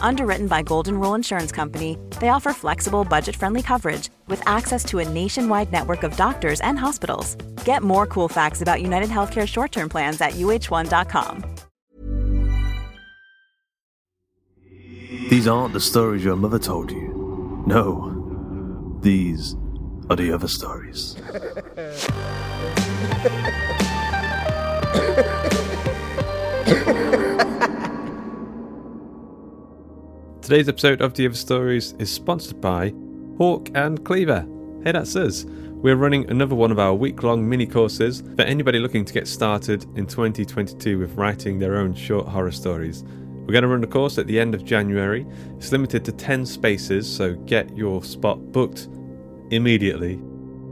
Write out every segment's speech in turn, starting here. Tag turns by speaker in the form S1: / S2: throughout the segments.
S1: Underwritten by Golden Rule Insurance Company, they offer flexible, budget friendly coverage with access to a nationwide network of doctors and hospitals. Get more cool facts about United Healthcare short term plans at uh1.com.
S2: These aren't the stories your mother told you. No, these are the other stories.
S3: Today's episode of The Other Stories is sponsored by Hawk and Cleaver. Hey, that's us. We're running another one of our week long mini courses for anybody looking to get started in 2022 with writing their own short horror stories. We're going to run the course at the end of January. It's limited to 10 spaces, so get your spot booked immediately.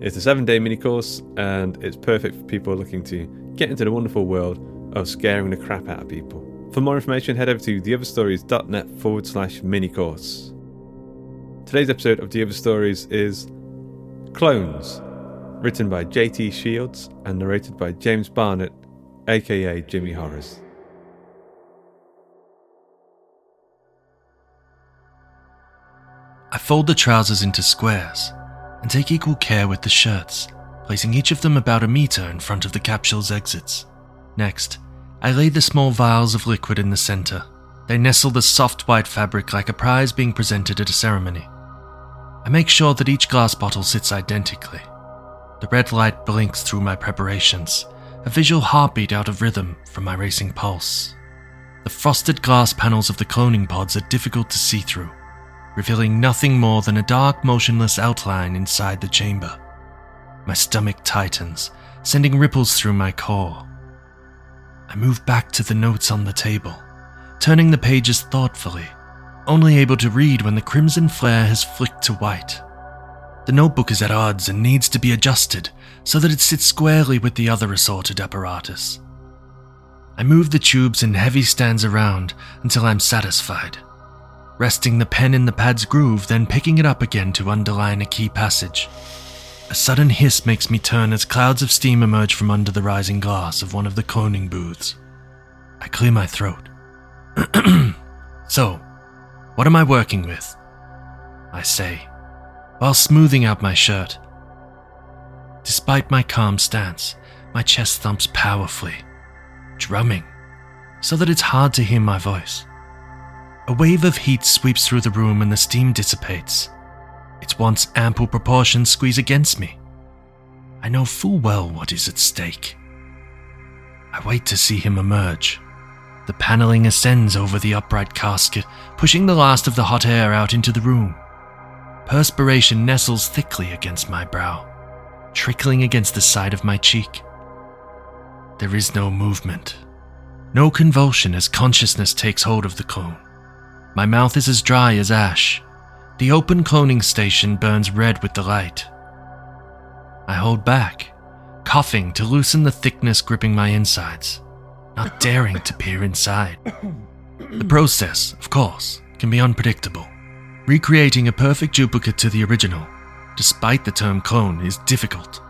S3: It's a seven day mini course and it's perfect for people looking to get into the wonderful world of scaring the crap out of people. For more information, head over to theotherstories.net forward slash mini course. Today's episode of The Other Stories is Clones, written by JT Shields and narrated by James Barnett, aka Jimmy Horrors.
S4: I fold the trousers into squares and take equal care with the shirts, placing each of them about a meter in front of the capsule's exits. Next, I lay the small vials of liquid in the center. They nestle the soft white fabric like a prize being presented at a ceremony. I make sure that each glass bottle sits identically. The red light blinks through my preparations, a visual heartbeat out of rhythm from my racing pulse. The frosted glass panels of the cloning pods are difficult to see through, revealing nothing more than a dark, motionless outline inside the chamber. My stomach tightens, sending ripples through my core. I move back to the notes on the table, turning the pages thoughtfully, only able to read when the crimson flare has flicked to white. The notebook is at odds and needs to be adjusted so that it sits squarely with the other assorted apparatus. I move the tubes and heavy stands around until I'm satisfied, resting the pen in the pad's groove, then picking it up again to underline a key passage. A sudden hiss makes me turn as clouds of steam emerge from under the rising glass of one of the cloning booths. I clear my throat. so, what am I working with? I say, while smoothing out my shirt. Despite my calm stance, my chest thumps powerfully, drumming, so that it's hard to hear my voice. A wave of heat sweeps through the room and the steam dissipates. Its once ample proportions squeeze against me. I know full well what is at stake. I wait to see him emerge. The paneling ascends over the upright casket, pushing the last of the hot air out into the room. Perspiration nestles thickly against my brow, trickling against the side of my cheek. There is no movement, no convulsion as consciousness takes hold of the clone. My mouth is as dry as ash. The open cloning station burns red with the light. I hold back, coughing to loosen the thickness gripping my insides, not daring to peer inside. The process, of course, can be unpredictable. Recreating a perfect duplicate to the original, despite the term clone, is difficult.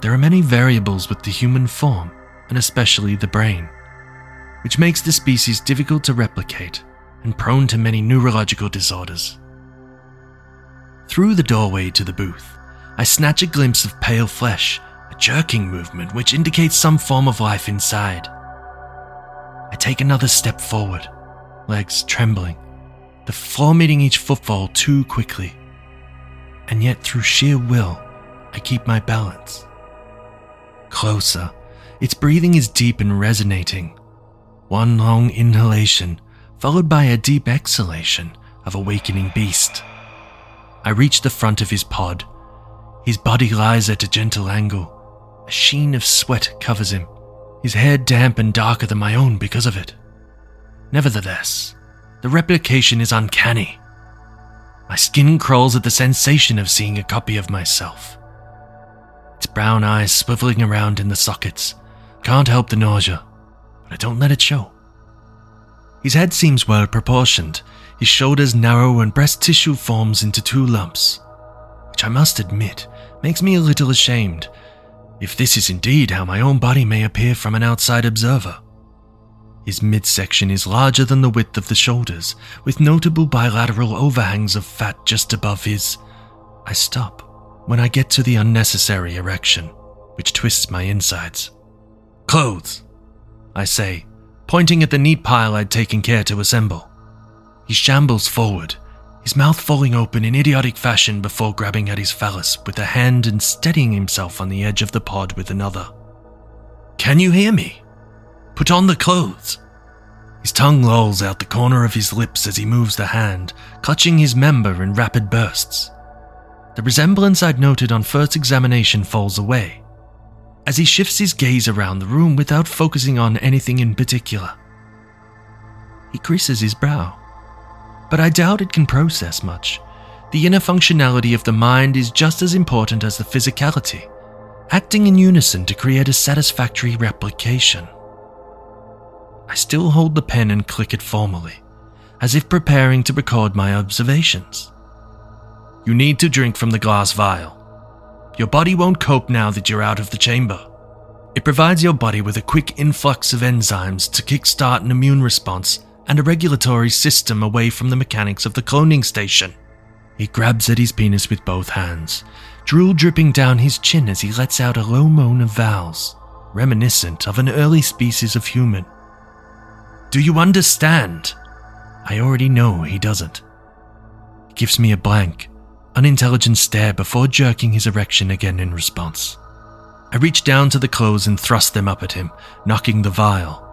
S4: There are many variables with the human form, and especially the brain, which makes the species difficult to replicate and prone to many neurological disorders. Through the doorway to the booth, I snatch a glimpse of pale flesh, a jerking movement which indicates some form of life inside. I take another step forward, legs trembling, the floor meeting each footfall too quickly. And yet, through sheer will, I keep my balance. Closer, its breathing is deep and resonating. One long inhalation, followed by a deep exhalation of awakening beast. I reach the front of his pod. His body lies at a gentle angle. A sheen of sweat covers him, his hair damp and darker than my own because of it. Nevertheless, the replication is uncanny. My skin crawls at the sensation of seeing a copy of myself. Its brown eyes swiveling around in the sockets. Can't help the nausea, but I don't let it show. His head seems well proportioned, his shoulders narrow and breast tissue forms into two lumps, which I must admit makes me a little ashamed, if this is indeed how my own body may appear from an outside observer. His midsection is larger than the width of the shoulders, with notable bilateral overhangs of fat just above his. I stop when I get to the unnecessary erection, which twists my insides. Clothes, I say, pointing at the neat pile I'd taken care to assemble. He shambles forward, his mouth falling open in idiotic fashion before grabbing at his phallus with a hand and steadying himself on the edge of the pod with another. Can you hear me? Put on the clothes. His tongue lolls out the corner of his lips as he moves the hand, clutching his member in rapid bursts. The resemblance I'd noted on first examination falls away, as he shifts his gaze around the room without focusing on anything in particular. He creases his brow, but I doubt it can process much. The inner functionality of the mind is just as important as the physicality, acting in unison to create a satisfactory replication. I still hold the pen and click it formally, as if preparing to record my observations. You need to drink from the glass vial. Your body won't cope now that you're out of the chamber. It provides your body with a quick influx of enzymes to kickstart an immune response and a regulatory system away from the mechanics of the cloning station. He grabs at his penis with both hands, drool dripping down his chin as he lets out a low moan of vowels, reminiscent of an early species of human. Do you understand? I already know he doesn't. He gives me a blank, unintelligent stare before jerking his erection again in response. I reach down to the clothes and thrust them up at him, knocking the vial.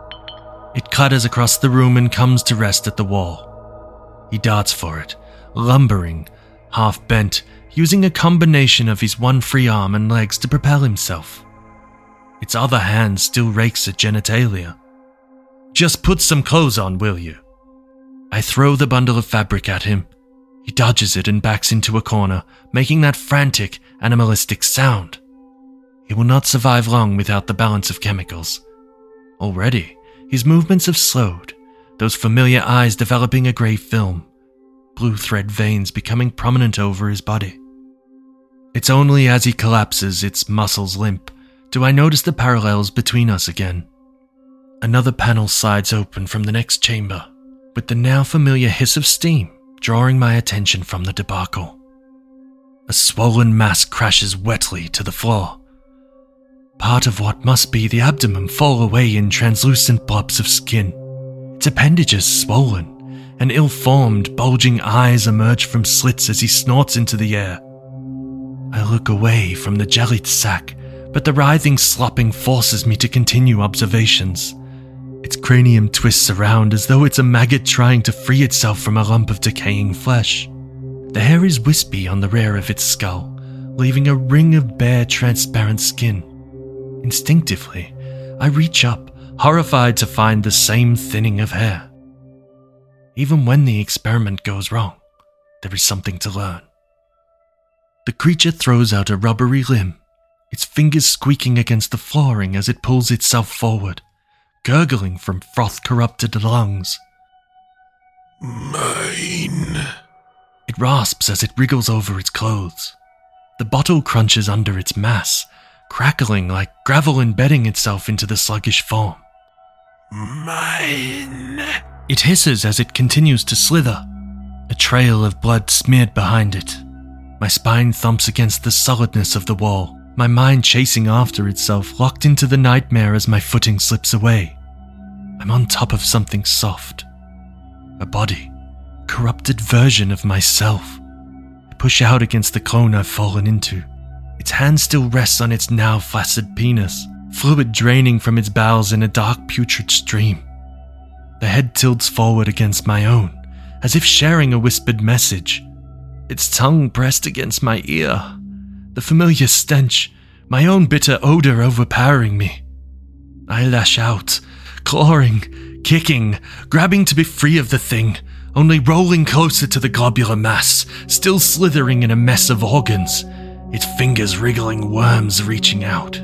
S4: It clatters across the room and comes to rest at the wall. He darts for it, lumbering, half bent, using a combination of his one free arm and legs to propel himself. Its other hand still rakes at genitalia. Just put some clothes on, will you? I throw the bundle of fabric at him. He dodges it and backs into a corner, making that frantic, animalistic sound. He will not survive long without the balance of chemicals. Already, his movements have slowed, those familiar eyes developing a grey film, blue thread veins becoming prominent over his body. It's only as he collapses, its muscles limp, do I notice the parallels between us again. Another panel slides open from the next chamber, with the now familiar hiss of steam drawing my attention from the debacle. A swollen mass crashes wetly to the floor. Part of what must be the abdomen fall away in translucent blobs of skin. Its appendages swollen, and ill formed, bulging eyes emerge from slits as he snorts into the air. I look away from the jellied sack, but the writhing slopping forces me to continue observations. Its cranium twists around as though it's a maggot trying to free itself from a lump of decaying flesh. The hair is wispy on the rear of its skull, leaving a ring of bare, transparent skin. Instinctively, I reach up, horrified to find the same thinning of hair. Even when the experiment goes wrong, there is something to learn. The creature throws out a rubbery limb, its fingers squeaking against the flooring as it pulls itself forward, gurgling from froth corrupted lungs.
S5: Mine.
S4: It rasps as it wriggles over its clothes. The bottle crunches under its mass, crackling like gravel embedding itself into the sluggish foam.
S5: Mine.
S4: It hisses as it continues to slither, a trail of blood smeared behind it. My spine thumps against the solidness of the wall, my mind chasing after itself, locked into the nightmare as my footing slips away. I'm on top of something soft. A body. Corrupted version of myself. I push out against the clone I've fallen into. Its hand still rests on its now flaccid penis, fluid draining from its bowels in a dark putrid stream. The head tilts forward against my own, as if sharing a whispered message. Its tongue pressed against my ear. The familiar stench, my own bitter odor overpowering me. I lash out, clawing, kicking, grabbing to be free of the thing, only rolling closer to the globular mass, still slithering in a mess of organs, its fingers wriggling worms reaching out.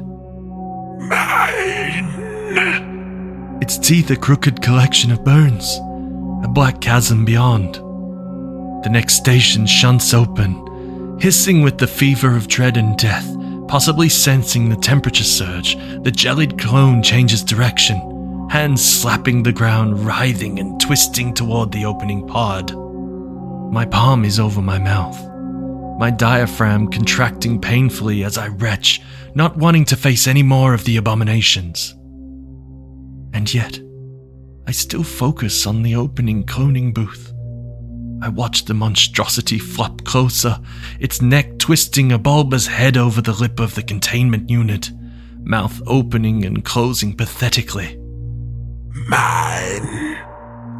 S5: Mine.
S4: Its teeth a crooked collection of bones, a black chasm beyond. The next station shunts open, hissing with the fever of dread and death, possibly sensing the temperature surge. The jellied clone changes direction, hands slapping the ground, writhing and twisting toward the opening pod. My palm is over my mouth, my diaphragm contracting painfully as I retch, not wanting to face any more of the abominations. And yet, I still focus on the opening cloning booth. I watch the monstrosity flop closer, its neck twisting a bulbous head over the lip of the containment unit, mouth opening and closing pathetically.
S5: Mine.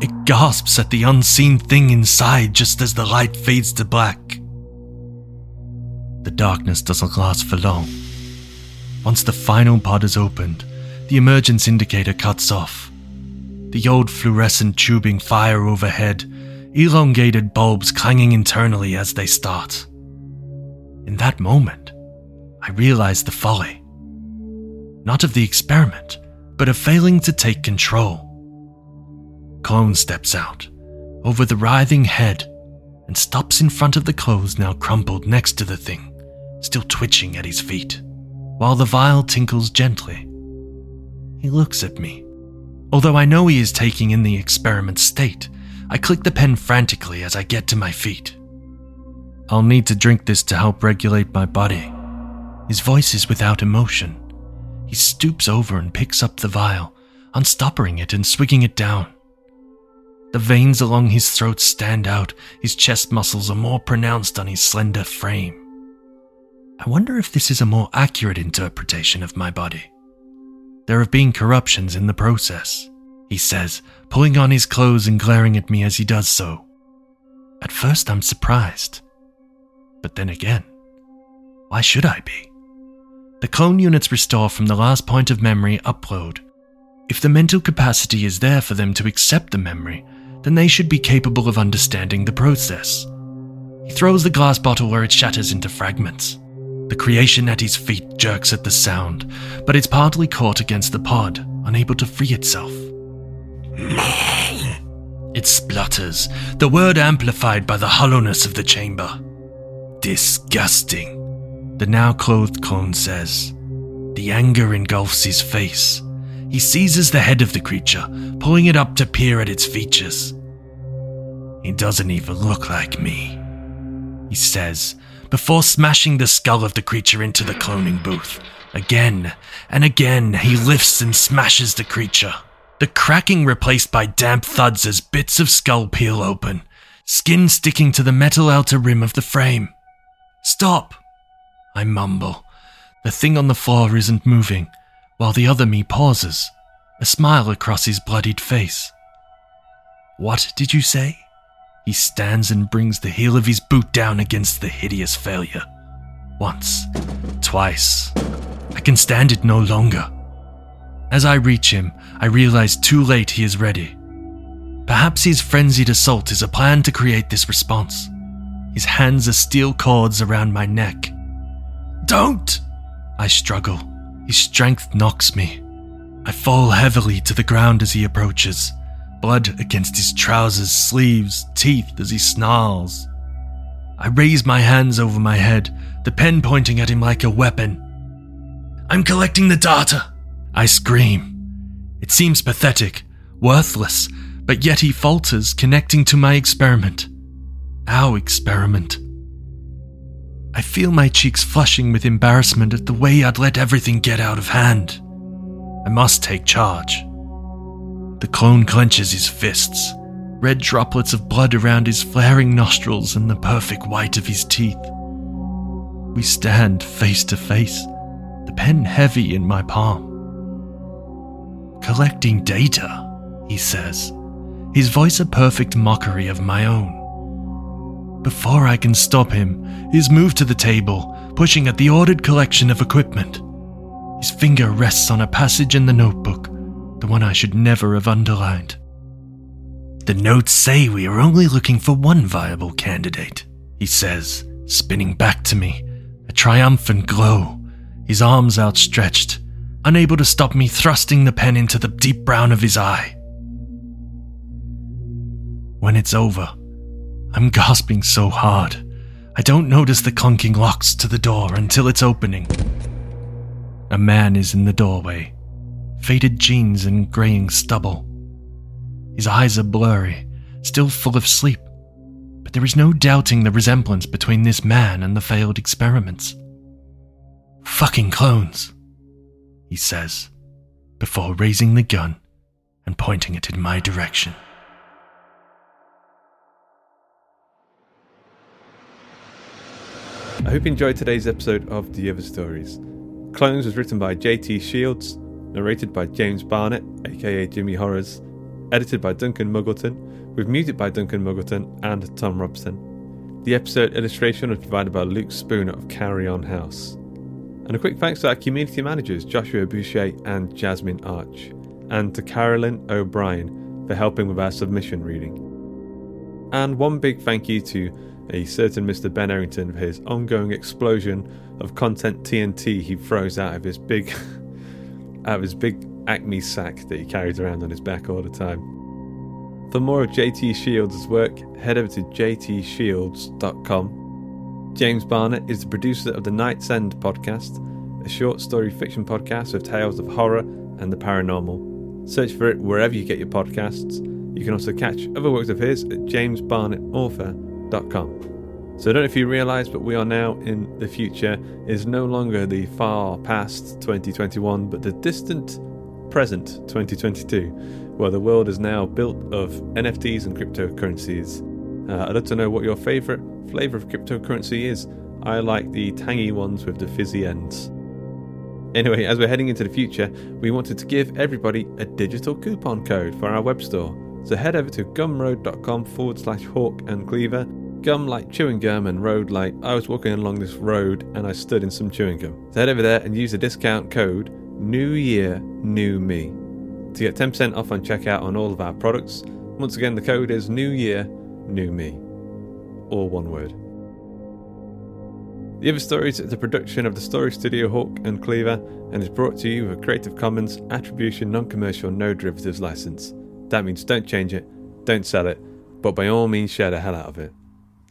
S4: It gasps at the unseen thing inside just as the light fades to black. The darkness doesn't last for long. Once the final pod is opened, the emergence indicator cuts off. The old fluorescent tubing fire overhead, elongated bulbs clanging internally as they start. In that moment, I realize the folly. Not of the experiment, but of failing to take control. Clone steps out, over the writhing head, and stops in front of the clothes now crumpled next to the thing, still twitching at his feet, while the vial tinkles gently. He looks at me. Although I know he is taking in the experiment state, I click the pen frantically as I get to my feet. I'll need to drink this to help regulate my body. His voice is without emotion. He stoops over and picks up the vial, unstoppering it and swigging it down. The veins along his throat stand out, his chest muscles are more pronounced on his slender frame. I wonder if this is a more accurate interpretation of my body. There have been corruptions in the process, he says, pulling on his clothes and glaring at me as he does so. At first, I'm surprised. But then again, why should I be? The clone units restore from the last point of memory upload. If the mental capacity is there for them to accept the memory, then they should be capable of understanding the process. He throws the glass bottle where it shatters into fragments. The creation at his feet jerks at the sound, but it's partly caught against the pod, unable to free itself. It splutters, the word amplified by the hollowness of the chamber. Disgusting, the now clothed clone says. The anger engulfs his face. He seizes the head of the creature, pulling it up to peer at its features. He doesn't even look like me, he says, before smashing the skull of the creature into the cloning booth. Again and again, he lifts and smashes the creature. The cracking replaced by damp thuds as bits of skull peel open, skin sticking to the metal outer rim of the frame. Stop! I mumble. The thing on the floor isn't moving, while the other me pauses, a smile across his bloodied face. What did you say? He stands and brings the heel of his boot down against the hideous failure. Once, twice. I can stand it no longer. As I reach him, I realize too late he is ready. Perhaps his frenzied assault is a plan to create this response. His hands are steel cords around my neck. Don't! I struggle. His strength knocks me. I fall heavily to the ground as he approaches, blood against his trousers, sleeves, teeth as he snarls. I raise my hands over my head, the pen pointing at him like a weapon. I'm collecting the data! I scream. It seems pathetic, worthless, but yet he falters, connecting to my experiment. Our experiment. I feel my cheeks flushing with embarrassment at the way I'd let everything get out of hand. I must take charge. The clone clenches his fists, red droplets of blood around his flaring nostrils and the perfect white of his teeth. We stand face to face, the pen heavy in my palm. Collecting data, he says, his voice a perfect mockery of my own. Before I can stop him, he's moved to the table, pushing at the ordered collection of equipment. His finger rests on a passage in the notebook, the one I should never have underlined. The notes say we are only looking for one viable candidate, he says, spinning back to me, a triumphant glow, his arms outstretched, unable to stop me thrusting the pen into the deep brown of his eye. When it's over, I'm gasping so hard, I don't notice the clunking locks to the door until it's opening. A man is in the doorway, faded jeans and graying stubble. His eyes are blurry, still full of sleep, but there is no doubting the resemblance between this man and the failed experiments. Fucking clones he says, before raising the gun and pointing it in my direction.
S3: I hope you enjoyed today's episode of The Other Stories. Clones was written by JT Shields, narrated by James Barnett, aka Jimmy Horrors, edited by Duncan Muggleton, with music by Duncan Muggleton and Thom Robson. The episode illustration was provided by Luke Spooner of Carrion House. And a quick thanks to our community managers, Joshua Boucher and Jasmine Arch, and to Carolyn O'Brien for helping with our submission reading. And one big thank you to a certain Mr. Ben Errington for his ongoing explosion of content TNT he throws out of his big out of his big Acme sack that he carries around on his back all the time. For more of JT Shields' work, head over to jtshields.com James Barnett is the producer of the Night's End podcast, a short story fiction podcast with tales of horror and the paranormal. Search for it wherever you get your podcasts. You can also catch other works of his at jamesbarnettauthor.com. So I don't know if you realise, but we are now in the future. It is no longer the far past 2021, but the distant present 2022, where the world is now built of NFTs and cryptocurrencies. Uh, I'd love to know what your favourite flavour of cryptocurrency is. I like the tangy ones with the fizzy ends. Anyway, as we're heading into the future, we wanted to give everybody a digital coupon code for our web store. So head over to gumroad.com forward slash hawk and cleaver. Gum like chewing gum and road like I was walking along this road and I stood in some chewing gum. So head over there and use the discount code New Year New Me to get 10% off on checkout on all of our products. Once again, the code is New Year New Me all one word. The Other Stories is a production of the Story Studio Hawk and Cleaver and is brought to you with a Creative Commons Attribution Non Commercial No Derivatives license. That means don't change it, don't sell it, but by all means share the hell out of it.